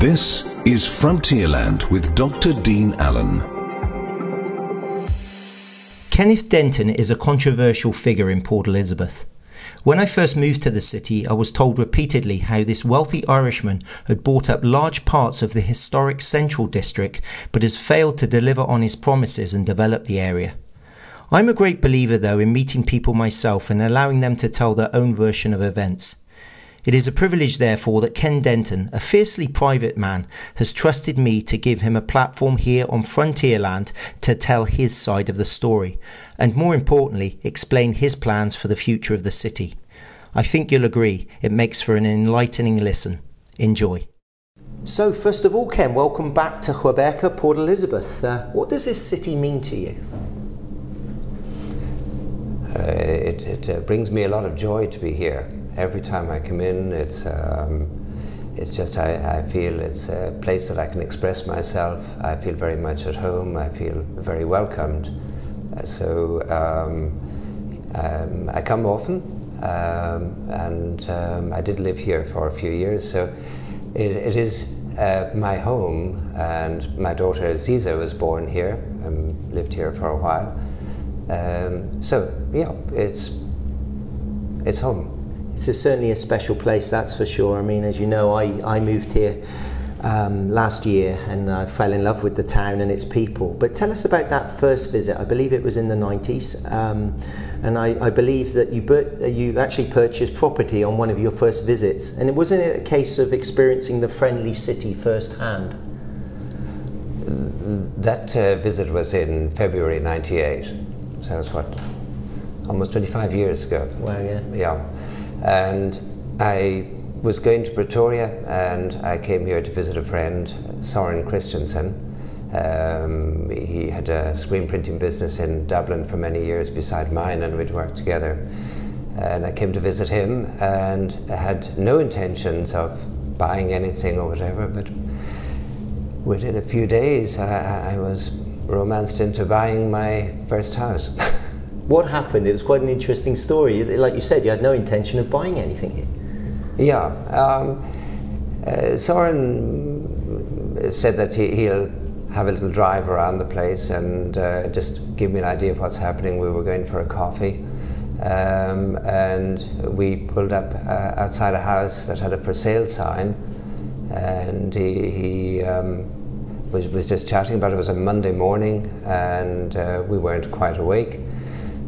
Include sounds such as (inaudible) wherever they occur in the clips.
This is Frontierland with Dr. Dean Allen. Kenneth Denton is a controversial figure in Port Elizabeth. When I first moved to the city, I was told repeatedly how this wealthy Irishman had bought up large parts of the historic Central District but has failed to deliver on his promises and develop the area. I'm a great believer, though, in meeting people myself and allowing them to tell their own version of events. It is a privilege, therefore, that Ken Denton, a fiercely private man, has trusted me to give him a platform here on Frontierland to tell his side of the story, and more importantly, explain his plans for the future of the city. I think you'll agree it makes for an enlightening listen. Enjoy. So, first of all, Ken, welcome back to Gqeberha, Port Elizabeth. Uh, what does this city mean to you? Uh, it, it uh, brings me a lot of joy to be here every time I come in, it's um, it's just I, I, feel it's a place that I can express myself. I feel very much at home. I feel very welcomed. Uh, so um, um, I come often, um, and um, I did live here for a few years. So it, it is uh, my home, and my daughter Aziza was born here and lived here for a while. Um, so yeah, it's it's home it's a, certainly a special place, that's for sure. I mean, as you know, I, I moved here um, last year and I fell in love with the town and its people. But tell us about that first visit. I believe it was in the 90s, um, and I, I, believe that you, bur- you actually purchased property on one of your first visits. And it wasn't it a case of experiencing the friendly city firsthand? That uh, visit was in February 98, so it's what, almost 25 years ago. Wow, yeah. Yeah and I was going to Pretoria and I came here to visit a friend, Soren Christensen. Um, he had a screen printing business in Dublin for many years beside mine, and we'd worked together. And I came to visit him and I had no intentions of buying anything or whatever, but within a few days I, I was romanced into buying my first house. (laughs) what happened? It was quite an interesting story. Like you said, you had no intention of buying anything. Yeah. Um, uh, Soren said that he, will have a little drive around the place and uh, just give me an idea of what's happening. We were going for a coffee. Um, and we pulled up uh, outside a house that had a for sale sign, and he, he um, was, was just chatting about it. It was a Monday morning, and uh, we weren't quite awake.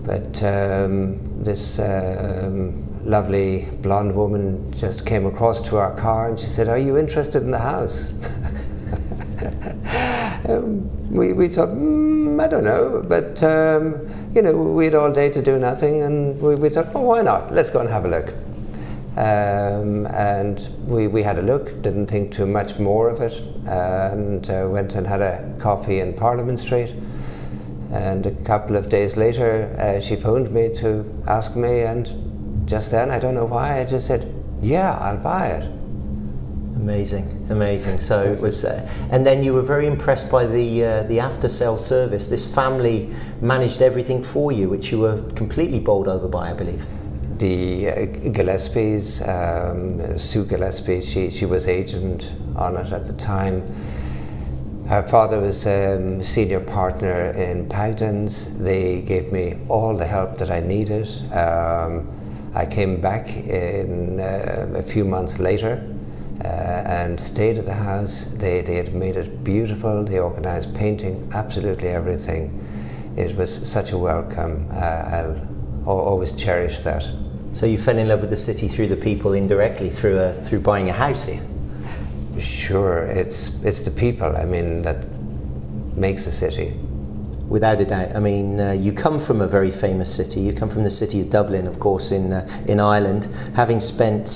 But um, this um, lovely blonde woman just came across to our car and she said, Are you interested in the house? (laughs) um, we, we thought, mm, I don't know, but um, you know, we had all day to do nothing, and we, we thought, Well, why not? Let's go and have a look. Um, and we, we had a look, didn't think too much more of it, and uh, went and had a coffee in Parliament Street. And a couple of days later, uh, she phoned me to ask me, and just then, I don't know why, I just said, "Yeah, I'll buy it." Amazing, amazing. So it was, uh, and then you were very impressed by the uh, the after sale service. This family managed everything for you, which you were completely bowled over by, I believe. The uh, Gillespies, um, Sue Gillespie, she she was agent on it at the time her father was um, senior partner in Pagdens. They gave me all the help that I needed. Um, I came back in uh, a few months later uh, and stayed at the house. They, they had made it beautiful. They organised painting, absolutely everything. It was such a welcome. Uh, I'll always cherish that. So you fell in love with the city through the people indirectly, through a, through buying a house here. Sure, it's it's the people. I mean that makes a city. Without a doubt. I mean, uh, you come from a very famous city. You come from the city of Dublin, of course, in uh, in Ireland. Having spent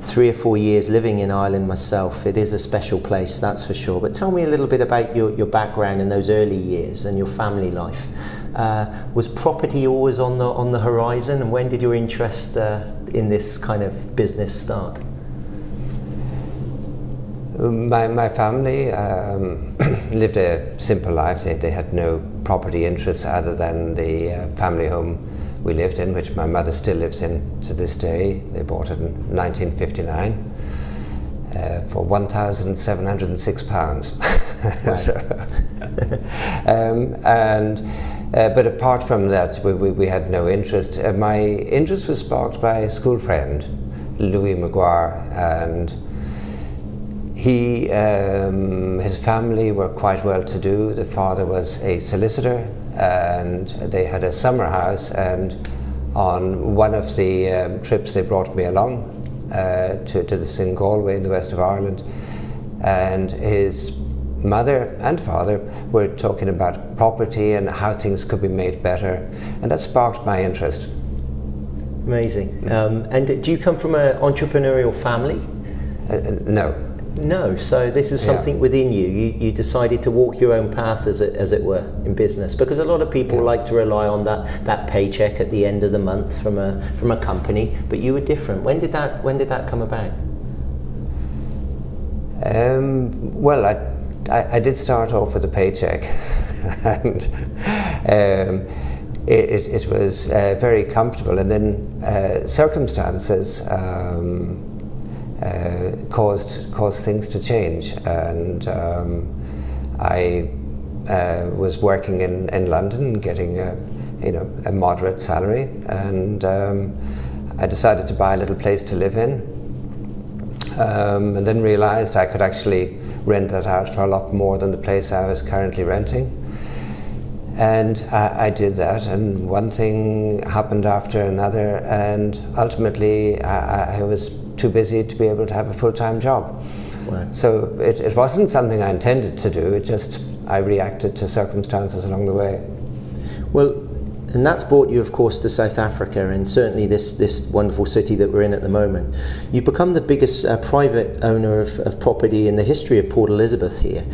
three or four years living in Ireland myself, it is a special place, that's for sure. But tell me a little bit about your, your background in those early years and your family life. Uh, was property always on the on the horizon, and when did your interest uh, in this kind of business start? My, my family um, (clears throat) lived a simple life. They, they had no property interests other than the uh, family home we lived in, which my mother still lives in to this day. They bought it in 1959. uh, for one thousand seven hundred and six pounds. (laughs) so, (laughs) um, and uh, but apart from that, we, we, we had no interest. Uh, my interest was sparked by a school friend, Louis Maguire, and he, um, his family were quite well to do. The father was a solicitor, and they had a summer house. And on one of the um, trips, they brought me along uh, to, to the in Galway in the west of Ireland, and his mother and father were talking about property and how things could be made better, and that sparked my interest. Amazing. Um, and do you come from an entrepreneurial family? Uh, uh no. No, so this is something yeah. within you. you. You decided to walk your own path, as it, as it were, in business. Because a lot of people yeah. like to rely on that, that paycheck at the end of the month from a from a company, but you were different. When did that When did that come about? Um, well, I I, I, did start off with a paycheck, (laughs) and um, it, it, it, was uh, very comfortable. And then uh, circumstances um, uh, caused caused things to change, and um, I uh, was working in, in London, getting a you know a moderate salary, and um, I decided to buy a little place to live in, um, and then realised I could actually rent that out for a lot more than the place I was currently renting. And I, I, did that, and one thing happened after another, and ultimately I, I was too busy to be able to have a full time job. Right. So it, it wasn't something I intended to do, it just I reacted to circumstances along the way. Well, and that's brought you, of course, to South Africa and certainly this, this wonderful city that we're in at the moment. You've become the biggest uh, private owner of, of, property in the history of Port Elizabeth here.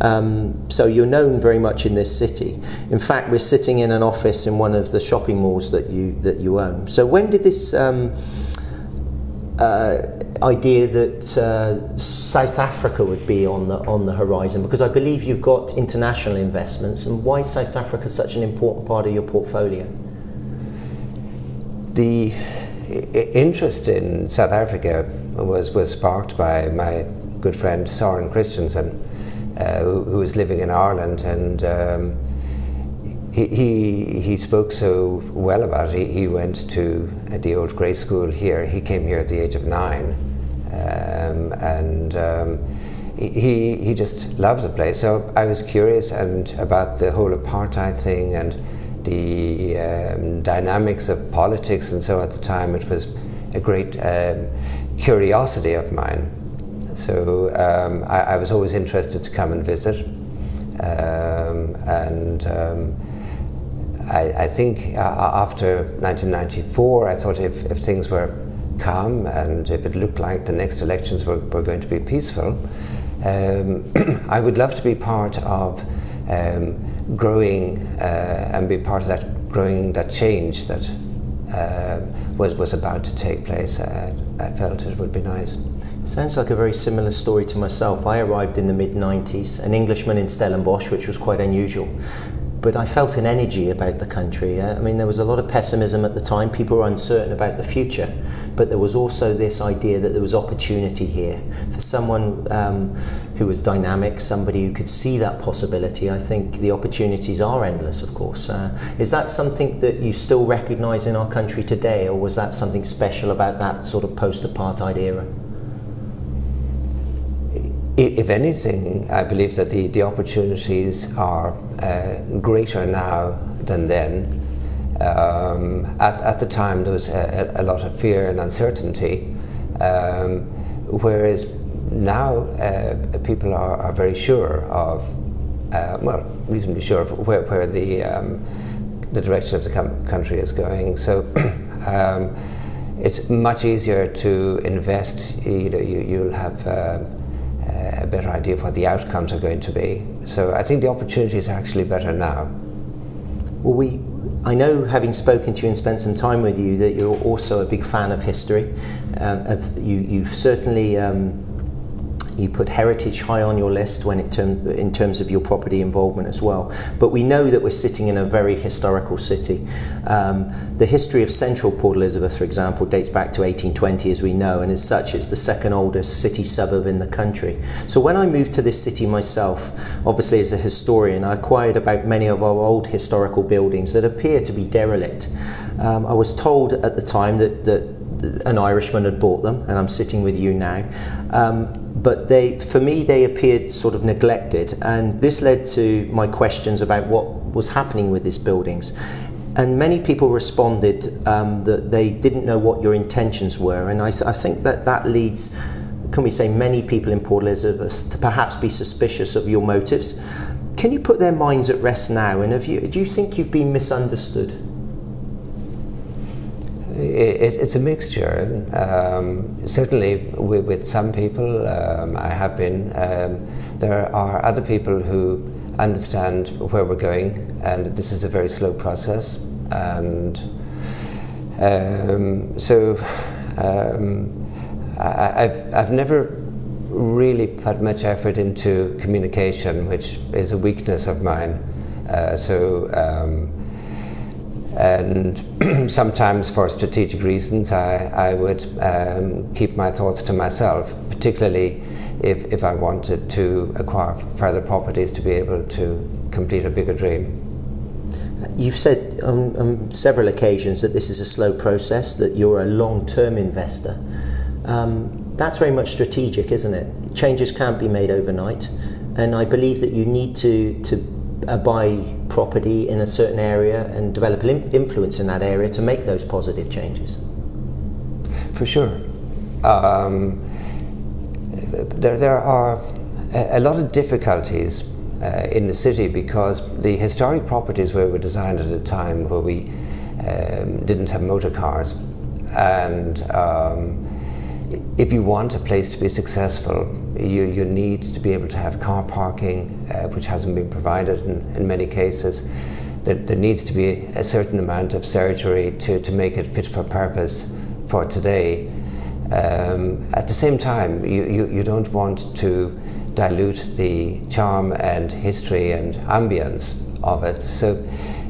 Um, so you're known very much in this city. In fact, we're sitting in an office in one of the shopping malls that you that you own. So when did this um, idea that uh, South Africa would be on the on the horizon? Because I believe you've got international investments, and why is South Africa such an important part of your portfolio? The interest in South Africa was was sparked by my good friend Soren Christensen, uh, who, who, was living in Ireland and. Um, he, he, spoke so well about it. He, he went to the old Grey school here. He came here at the age of nine, um, and um, he he just loved the place. So I was curious and about the whole apartheid thing and the um, dynamics of politics and so at the time it was a great um, curiosity of mine. So um, I, I, was always interested to come and visit, um, and I, I think uh, after 1994, I thought if, if things were calm and if it looked like the next elections were, were going to be peaceful, um, (clears throat) I would love to be part of um, growing uh, and be part of that growing that change that uh, was was about to take place. Uh, I felt it would be nice. Sounds like a very similar story to myself. I arrived in the mid 90s, an Englishman in Stellenbosch, which was quite unusual but I felt an energy about the country. I mean, there was a lot of pessimism at the time. People were uncertain about the future, but there was also this idea that there was opportunity here for someone um, who was dynamic, somebody who could see that possibility. I think the opportunities are endless, of course. Uh, is that something that you still recognise in our country today, or was that something special about that sort of post-apartheid era? If anything, I believe that the, the opportunities are uh, greater now than then. Um, at, at the time, there was a, a, lot of fear and uncertainty, um, whereas now uh, people are, are, very sure of, uh, well, reasonably sure of where, where the, um, the direction of the com- country is going. So (clears throat) um, it's much easier to invest. You know, you, you'll have uh, a better idea of what the outcomes are going to be. So I think the opportunities are actually better now. Well, we, I know, having spoken to you and spent some time with you, that you're also a big fan of history. Um, of, you, have certainly um, you put heritage high on your list when it term, in terms of your property involvement as well. But we know that we're sitting in a very historical city. Um, the history of central Port Elizabeth, for example, dates back to 1820, as we know, and as such, it's the second oldest city suburb in the country. So when I moved to this city myself, obviously as a historian, I acquired about many of our old historical buildings that appear to be derelict. Um, I was told at the time that, that an Irishman had bought them, and I'm sitting with you now. Um, but they, for me, they appeared sort of neglected, and this led to my questions about what was happening with these buildings. And many people responded um, that they didn't know what your intentions were, and I, th- I think that that leads can we say, many people in Port Elizabeth to perhaps be suspicious of your motives. Can you put their minds at rest now? And you, do you think you've been misunderstood? It, it's a mixture. Um, certainly, with, with, some people, um, I have been. Um, there are other people who understand where we're going, and this is a very slow process. And um, so, um, I, have I've never really put much effort into communication, which is a weakness of mine. Uh, so um, and (clears throat) sometimes for strategic reasons I, I would um, keep my thoughts to myself, particularly if, if I wanted to acquire further properties to be able to complete a bigger dream. You've said on, on several occasions that this is a slow process, that you're a long term investor. Um, that's very much strategic, isn't it? Changes can't be made overnight, and I believe that you need to, to buy property in a certain area and develop an influence in that area to make those positive changes. For sure. Um, there, there are a lot of difficulties uh, in the city because the historic properties where were designed at a time where we um, didn't have motor cars and um, if you want a place to be successful, you, you need to be able to have car parking, uh, which hasn't been provided in, in many cases. There, there, needs to be a certain amount of surgery to, to make it fit for purpose for today. Um, at the same time, you, you, you don't want to dilute the charm and history and ambience of it. So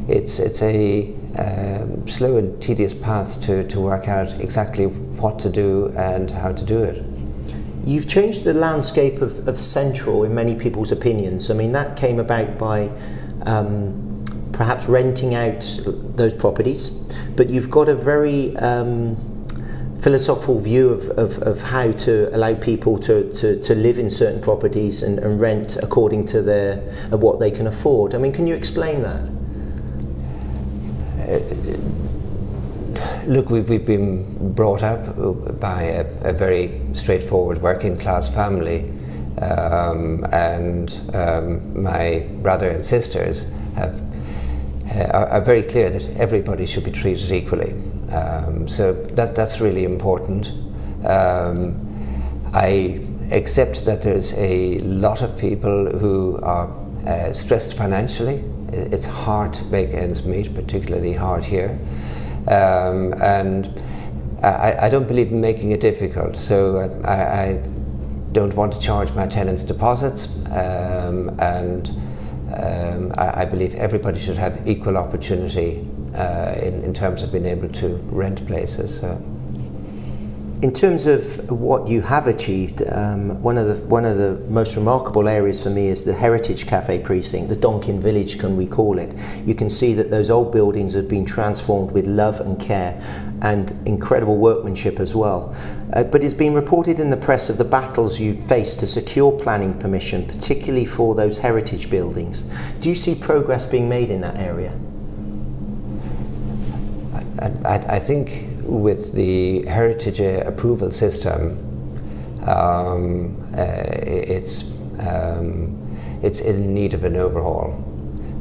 it's, it's a um, slow and tedious path to, to work out exactly what to do and how to do it. You've changed the landscape of, of Central in many people's opinions. I mean, that came about by um, perhaps renting out those properties, but you've got a very um, philosophical view of, of, of, how to allow people to, to, to live in certain properties and, and rent according to their, what they can afford. I mean, can you explain that? Look, we've, we've been brought up by a, a very straightforward working class family, um, and um, my brother and sisters have, uh, are, are, very clear that everybody should be treated equally. Um, so that, that's really important. Um, I accept that there's a lot of people who are uh, stressed financially it's hard to make ends meet, particularly hard here. Um, and I, I, don't believe in making it difficult, so I, I don't want to charge my tenants deposits, um, and um, I, I, believe everybody should have equal opportunity uh, in, in, terms of being able to rent places. In terms of what you have achieved, um, one of the one of the most remarkable areas for me is the Heritage Cafe precinct, the Donkin Village, can we call it? You can see that those old buildings have been transformed with love and care, and incredible workmanship as well. Uh, but it's been reported in the press of the battles you've faced to secure planning permission, particularly for those heritage buildings. Do you see progress being made in that area? I, I, I think with the heritage approval system, um, uh, it's um, it's in need of an overhaul.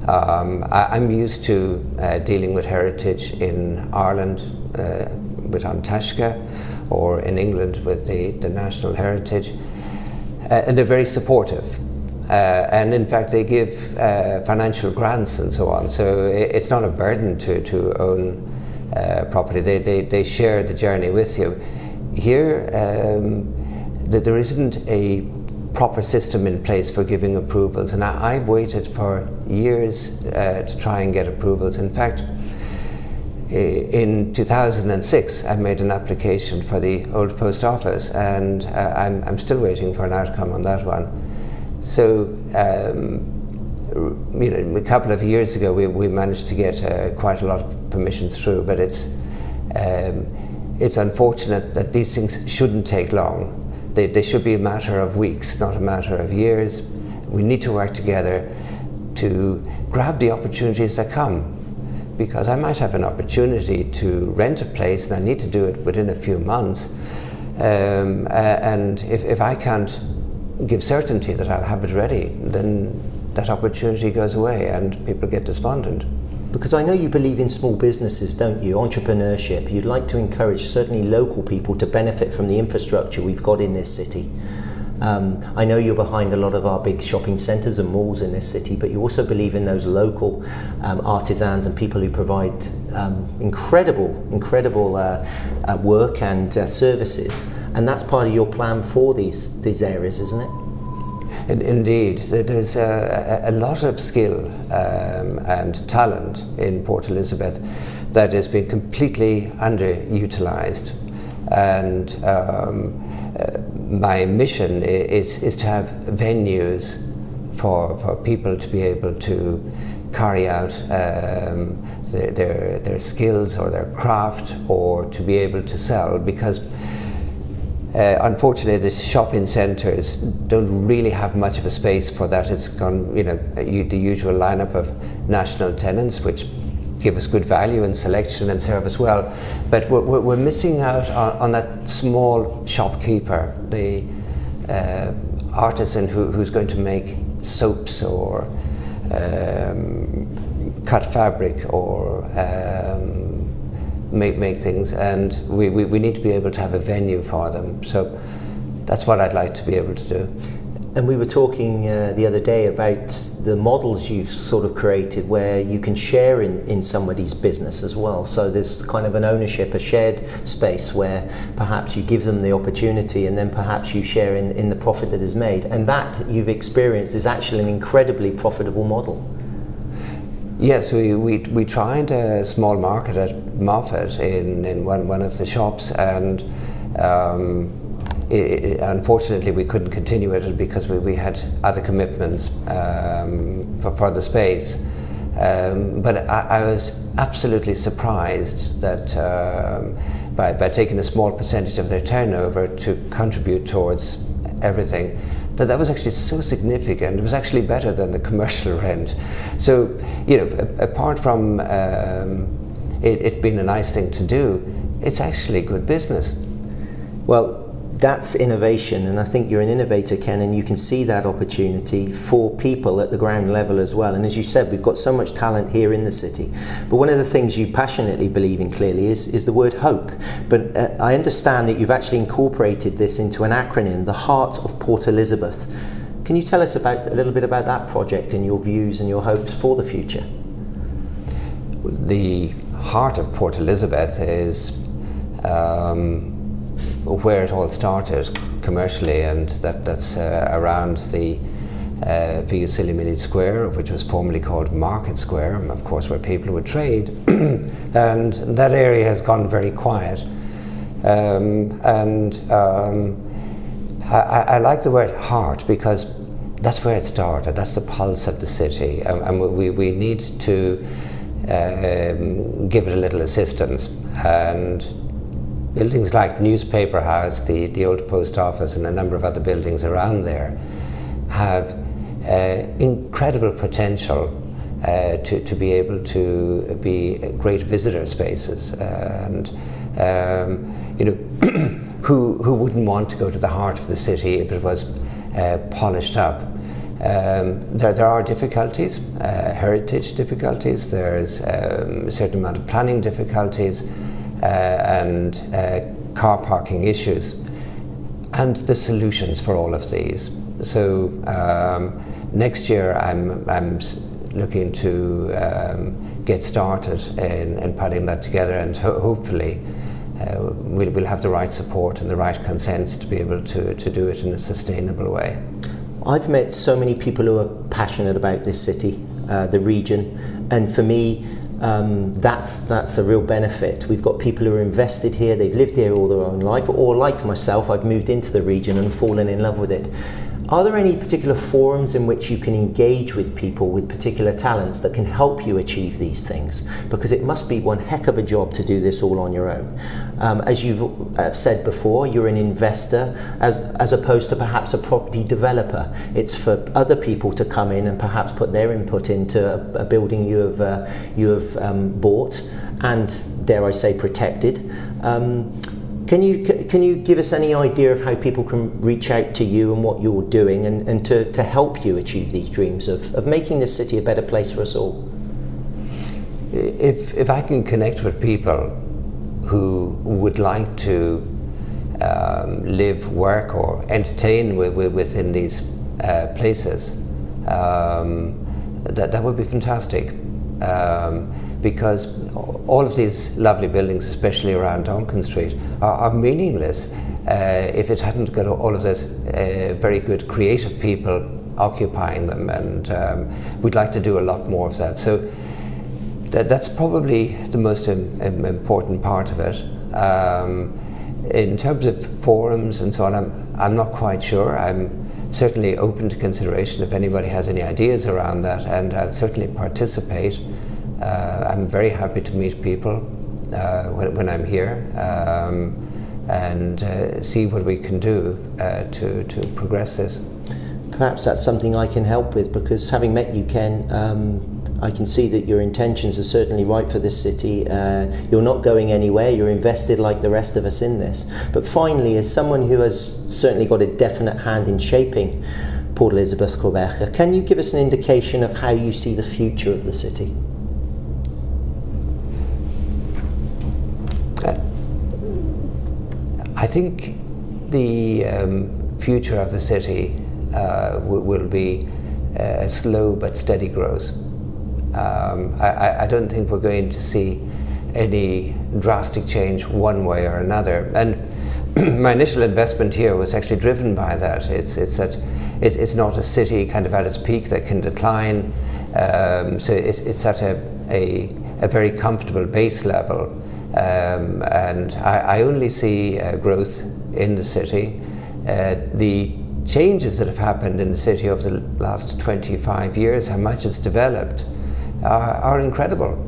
Um, I, am used to uh, dealing with heritage in Ireland uh, with An Taisce or in England with the, the National Heritage, uh, and they're very supportive. Uh, and in fact, they give uh, financial grants and so on. So it's not a burden to, to own uh, property. They, they, they share the journey with you. Here, um, that there isn't a proper system in place for giving approvals. And I, have waited for years uh, to try and get approvals. In fact, in 2006, I made an application for the old post office, and uh, I'm, I'm, still waiting for an outcome on that one. So, um, you know, a couple of years ago, we, we managed to get uh, quite a lot of permissions through, but it's um, it's unfortunate that these things shouldn't take long. They, they should be a matter of weeks, not a matter of years. We need to work together to grab the opportunities that come because I might have an opportunity to rent a place and I need to do it within a few months. Um, uh, and if, if I can't give certainty that I'll have it ready, then that opportunity goes away and people get despondent. Because I know you believe in small businesses, don't you? Entrepreneurship. You'd like to encourage certainly local people to benefit from the infrastructure we've got in this city. Um, I know you're behind a lot of our big shopping centres and malls in this city, but you also believe in those local um, artisans and people who provide um, incredible, incredible uh, uh, work and uh, services, and that's part of your plan for these these areas, isn't it? Indeed, there's a, a lot of skill um, and talent in Port Elizabeth that has been completely underutilized, and um, uh, my mission is, is to have venues for, for people to be able to carry out um, their, their, their, skills or their craft or to be able to sell because uh, unfortunately the shopping centres don't really have much of a space for that. It's gone, you know, the usual lineup of national tenants which give us good value and selection and service well. But we're, we're missing out on, on, that small shopkeeper, the uh, artisan who, who's going to make soaps or um, cut fabric or um, make, make things. And we, we, we need to be able to have a venue for them. So that's what I'd like to be able to do. And we were talking uh, the other day about the models you've sort of created where you can share in, in somebody's business as well. So there's kind of an ownership, a shared space where perhaps you give them the opportunity and then perhaps you share in, in the profit that is made. And that you've experienced is actually an incredibly profitable model. Yes, we, we, we tried a small market at Moffat in, in one, one of the shops and um, it, unfortunately, we couldn't continue it because we, we had other commitments um, for, for the space. Um, but I, I, was absolutely surprised that um, by, by taking a small percentage of their turnover to contribute towards everything, that that was actually so significant. It was actually better than the commercial rent. So, you know, apart from um, it, it being a nice thing to do, it's actually good business. Well, that's innovation, and I think you're an innovator, Ken, and you can see that opportunity for people at the ground level as well. And as you said, we've got so much talent here in the city. But one of the things you passionately believe in clearly is, is the word hope. But uh, I understand that you've actually incorporated this into an acronym, the Heart of Port Elizabeth. Can you tell us about a little bit about that project and your views and your hopes for the future? The heart of Port Elizabeth is um, where it all started commercially, and that, that's uh, around the uh, Mini Square, which was formerly called Market Square, of course, where people would trade. (clears throat) and that area has gone very quiet. Um, and um, I, I, like the word heart because that's where it started. That's the pulse of the city, and, and we, we need to um, give it a little assistance. And buildings like Newspaper House, the, the old post office, and a number of other buildings around there have uh, incredible potential uh, to, to be able to be great visitor spaces. And, um, you know, (clears throat) who, who wouldn't want to go to the heart of the city if it was uh, polished up? Um, there, there are difficulties, uh, heritage difficulties, there's um, a certain amount of planning difficulties, and uh, car parking issues, and the solutions for all of these. So um, next year, I'm, I'm looking to um, get started in, in, putting that together, and ho- hopefully. Uh, we'll, we'll have the right support and the right consents to be able to, to do it in a sustainable way. I've met so many people who are passionate about this city, uh, the region, and for me, um, that's that's a real benefit. We've got people who are invested here; they've lived here all their own life, or like myself, I've moved into the region and fallen in love with it. Are there any particular forums in which you can engage with people with particular talents that can help you achieve these things? Because it must be one heck of a job to do this all on your own. Um, as you've uh, said before, you're an investor as, as opposed to perhaps a property developer. It's for other people to come in and perhaps put their input into a, a building you have, uh, you have um, bought and, dare I say, protected. Um, can you can you give us any idea of how people can reach out to you and what you're doing and, and to, to help you achieve these dreams of, of making this city a better place for us all? If if I can connect with people who would like to um, live, work, or entertain with, with, within these uh, places, um, that that would be fantastic. Um, because all of these lovely buildings, especially around Donkin Street, are, are meaningless uh, if it hadn't got all of those uh, very good creative people occupying them. And um, we'd like to do a lot more of that. So that, that's probably the most Im- important part of it. Um, in terms of forums and so on, I'm, I'm not quite sure. I'm certainly open to consideration if anybody has any ideas around that, and I'll certainly participate. Uh, I'm very happy to meet people uh, when, when, I'm here um, and uh, see what we can do to, to progress this. Perhaps that's something I can help with because having met you, Ken, um, I can see that your intentions are certainly right for this city. Uh, you're not going anywhere. You're invested like the rest of us in this. But finally, as someone who has certainly got a definite hand in shaping Port Elizabeth, Gqeberha, can you give us an indication of how you see the future of the city? I think the um, future of the city uh, w- will be uh, a slow but steady growth. Um, I, I, don't think we're going to see any drastic change one way or another. And (clears throat) my initial investment here was actually driven by that. It's, it's that it, it's not a city kind of at its peak that can decline. Um, so it, it's at a, a, a very comfortable base level um, and I, I, only see uh, growth in the city. Uh, the changes that have happened in the city over the last 25 years, how much it's developed, are, are incredible.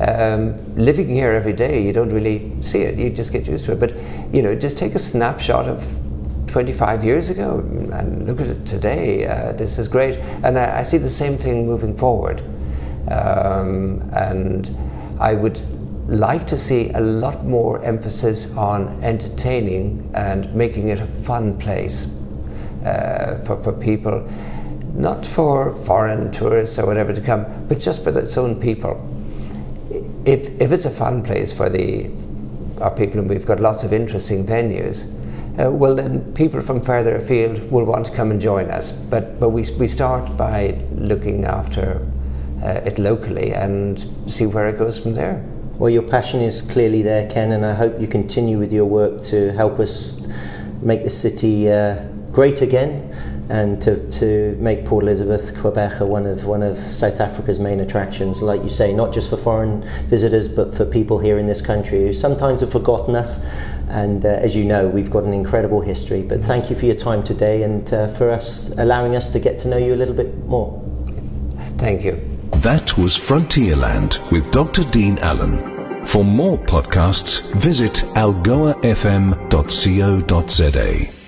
Um, living here every day, you don't really see it. You just get used to it. But you know, just take a snapshot of 25 years ago and look at it today. Uh, this is great, and I, I, see the same thing moving forward. Um, and I would like to see a lot more emphasis on entertaining and making it a fun place uh, for, for people, not for foreign tourists or whatever to come, but just for its own people. If, if it's a fun place for the our people and we've got lots of interesting venues, uh, well then people from further afield will want to come and join us. But, but we, we start by looking after uh, it locally and see where it goes from there. Well, your passion is clearly there, Ken, and I hope you continue with your work to help us make the city uh, great again and to, to make Port Elizabeth, Gqeberha, one of one of South Africa's main attractions. Like you say, not just for foreign visitors, but for people here in this country who sometimes have forgotten us. And uh, as you know, we've got an incredible history. But thank you for your time today and uh, for us allowing us to get to know you a little bit more. Thank you. That was Frontierland with Dr. Dean Allen. For more podcasts, visit algoafm.co.za.